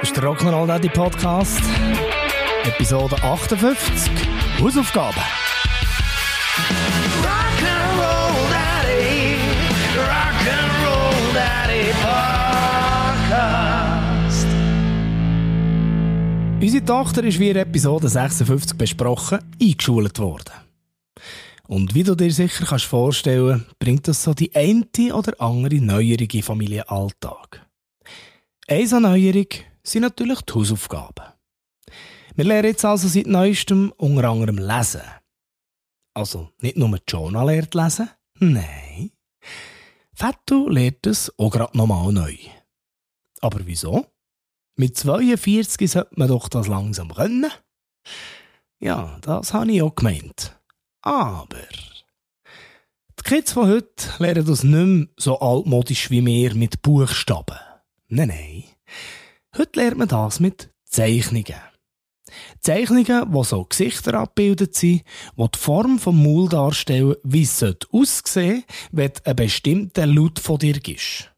Das ist der Rock'n'Roll Daddy Podcast. Episode 58. Hausaufgaben. Rock'n'Roll Daddy, Rock'n'Roll Daddy Podcast. Unsere Tochter ist wie in Episode 56 besprochen eingeschult worden. Und wie du dir sicher kannst vorstellen, bringt das so die eine oder andere Neuerung in Familienalltag. Eine Neuerung sind natürlich die Hausaufgaben. Wir lernen jetzt also seit neuestem unter anderem lesen. Also nicht nur Jonah lernt lesen, nein. Fettu lernt es auch gerade nochmal neu. Aber wieso? Mit 42 sollte man doch das langsam können. Ja, das habe ich auch gemeint. Aber die Kids von heute lernen das nicht mehr so altmodisch wie wir mit Buchstaben. Nein, nein. Heute lernt man das mit Zeichnungen. Zeichnungen, wo so Gesichter abgebildet sind, die die Form vom Maul darstellen, wie es aussehen wenn du einen bestimmten Laut von dir gibst.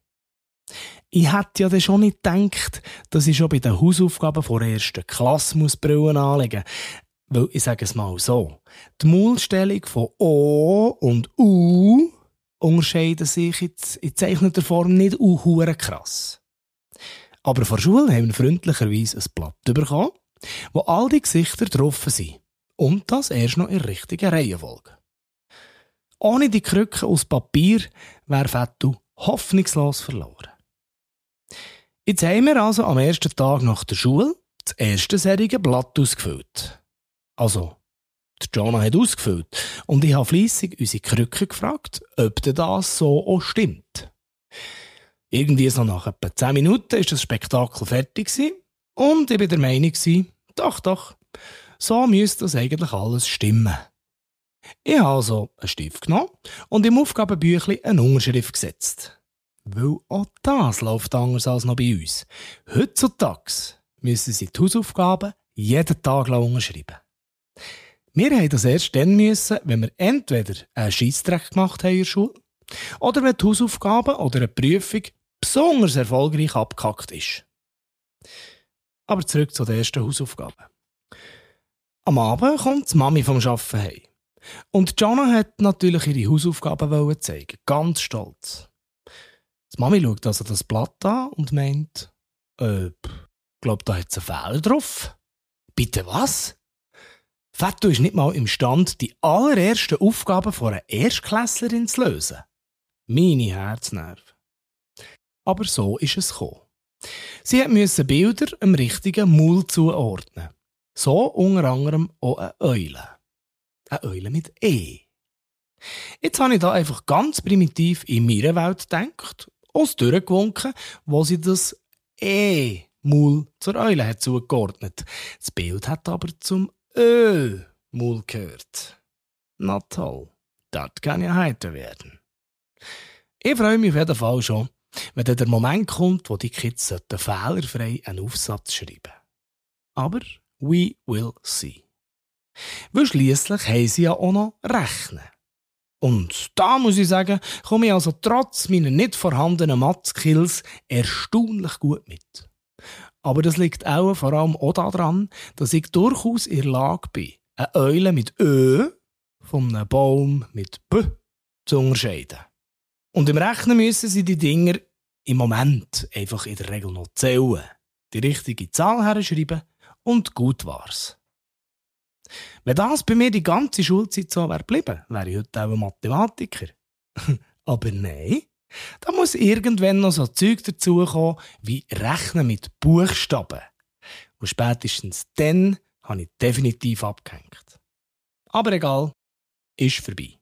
Ich hätte ja dann schon nicht gedacht, dass ich schon bei den Hausaufgaben vor der ersten Klasse muss Brillen anlegen Weil ich sage es mal so. Die Maulstellung von O und U unterscheiden sich in gezeichneter Form nicht u krass. Aber vor der Schule haben wir freundlicherweise ein Blatt bekommen, wo all die Gesichter drauf sind. Und das erst noch in der richtigen Reihenfolge. Ohne die Krücke aus Papier wäre Fettu hoffnungslos verloren. Jetzt haben wir also am ersten Tag nach der Schule das erste serige Blatt ausgefüllt. Also, der Jonah hat ausgefüllt und ich habe fleissig unsere Krücke gefragt, ob das so auch stimmt. Irgendwie so nach etwa 10 Minuten ist das Spektakel fertig gewesen und ich bin der Meinung gewesen, doch, doch, so müsste das eigentlich alles stimmen. Ich habe also einen Stift genommen und im Aufgabenbüchlein eine Unterschrift gesetzt. Weil auch das läuft anders als noch bei uns. Heutzutage müssen sie die Hausaufgaben jeden Tag unterschreiben. Wir haben das erst dann müssen, wenn wir entweder einen Scheissdreck gemacht haben in der Schule oder wenn die Hausaufgaben oder eine Prüfung besonders erfolgreich abgekackt ist. Aber zurück zu der ersten Hausaufgabe. Am Abend kommt die Mami vom Arbeiten heim. Und Jana hat natürlich ihre Hausaufgaben zeigen, ganz stolz. Die Mami schaut also das Blatt an und meint, äh, glaub, da hat's einen Fehler drauf. Bitte was? Fetto ist nicht mal imstand, die allerersten Aufgaben von einer Erstklässlerin zu lösen. Meine Herznerven. Aber so ist es gekommen. Sie musste Bilder im richtigen Maul zuordnen. So unter anderem auch eine Eule. Eine Eule mit E. Jetzt habe ich da einfach ganz primitiv in meiner Welt gedacht, aus durchgewunken, wo sie das E-Maul zur Eule hat zugeordnet. Das Bild hat aber zum Ö-Maul gehört. Na toll, das kann ja heiter werden. Ich freue mich auf jeden Fall schon, wenn dann der Moment kommt, wo die Kids fehlerfrei einen Aufsatz schreiben Aber we will see. Weil schliesslich haben sie ja auch noch rechnen. Und da muss ich sagen, komme ich also trotz meiner nicht vorhandenen Math-Skills erstaunlich gut mit. Aber das liegt auch vor allem auch daran, dass ich durchaus in der Lage bin, eine Eule mit Ö von einem Baum mit B zu unterscheiden. Und im Rechnen müssen sie die Dinger im Moment einfach in der Regel noch zählen, die richtige Zahl herschreiben und gut war's. Wenn das bei mir die ganze Schulzeit so wäre geblieben, wäre ich heute auch ein Mathematiker. Aber nein, da muss irgendwann noch so Zeug dazukommen, wie Rechnen mit Buchstaben. Und spätestens dann habe ich definitiv abgehängt. Aber egal, ist vorbei.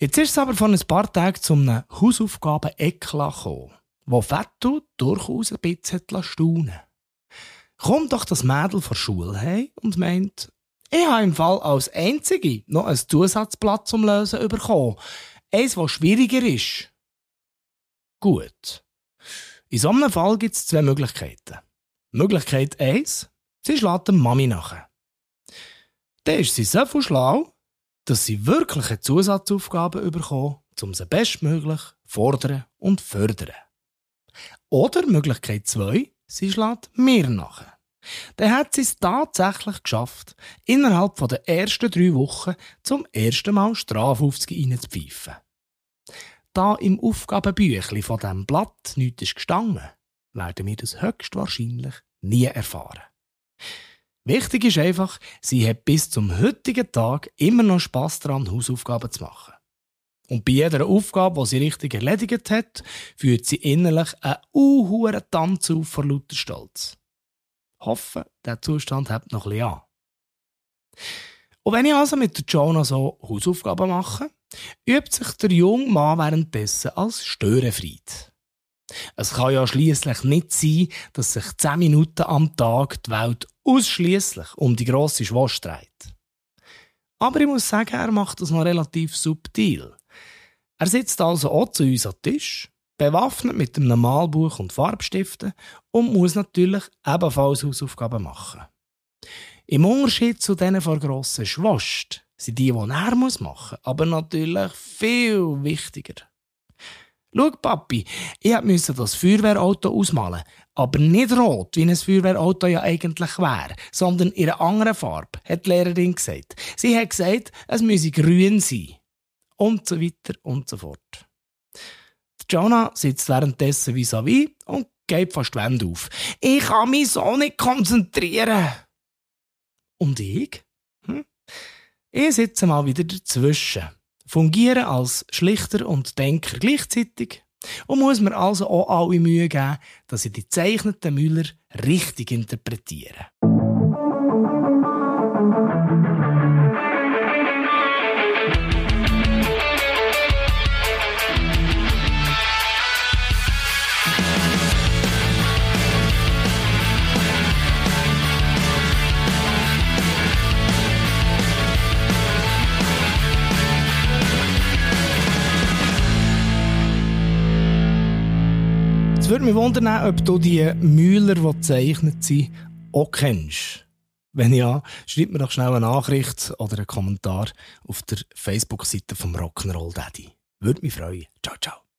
Jetzt ist es aber von ein paar Tagen zum Hausaufgaben-Eklat gekommen, wo Fettu durchaus ein bisschen staunen kommt doch das Mädel von Schule heim und meint, ich habe im Fall als Einzige noch ein Zusatzblatt zum Lösen bekommen. Eins, was schwieriger ist. Gut. In so einem Fall gibt es zwei Möglichkeiten. Möglichkeit 1, sie schlägt der Mami nachher. Dann ist sie so schlau, dass sie wirklich eine Zusatzaufgabe bekommt, um sie bestmöglich fordern und fördern. Oder Möglichkeit 2, sie schlägt mir nach. Dann hat sie es tatsächlich geschafft, innerhalb der ersten drei Wochen zum ersten Mal Strafaufzüge reinzupfeifen. Da im Aufgabenbüchli von diesem Blatt nichts ist gestanden, werden wir das höchstwahrscheinlich nie erfahren. Wichtig ist einfach, sie hat bis zum heutigen Tag immer noch Spass daran, Hausaufgaben zu machen. Und bei jeder Aufgabe, die sie richtig erledigt hat, führt sie innerlich einen unhuren Tanz auf vor lauter Stolz. Hoffe, der Zustand hat noch ein bisschen an. Und wenn ich also mit Jonah so Hausaufgaben mache, übt sich der junge Mann währenddessen als Störenfried. Es kann ja schließlich nicht sein, dass sich 10 Minuten am Tag die Welt ausschließlich um die grosse Schwester dreht. Aber ich muss sagen, er macht das noch relativ subtil. Er sitzt also auch zu uns am Tisch, bewaffnet mit einem Malbuch und Farbstiften und muss natürlich ebenfalls Hausaufgaben machen. Im Unterschied zu denen von grossen Schwast sind die, die er machen muss, aber natürlich viel wichtiger. Schau, Papi, ich musste das Feuerwehrauto ausmalen, aber nicht rot, wie ein Feuerwehrauto ja eigentlich wäre, sondern in einer anderen Farbe, hat die Lehrerin gesagt. Sie hat gesagt, es müsse grün sein. Und so weiter und so fort. Jonah sitzt währenddessen vis-à-vis und geht fast die Wände auf. Ich kann mich so nicht konzentrieren. Und ich? Hm? Ich sitze mal wieder dazwischen fungieren als Schlichter und Denker gleichzeitig und muss mir also auch alle Mühe geben, dass ich die zeichneten Müller richtig interpretiere. Würde mich wundern, ob du die Müller, die gezeichnet sind, auch kennst. Wenn ja, schreib mir doch schnell eine Nachricht oder einen Kommentar auf der Facebook-Seite vom Rock'n'Roll Daddy. Würde mich freuen. Ciao, ciao.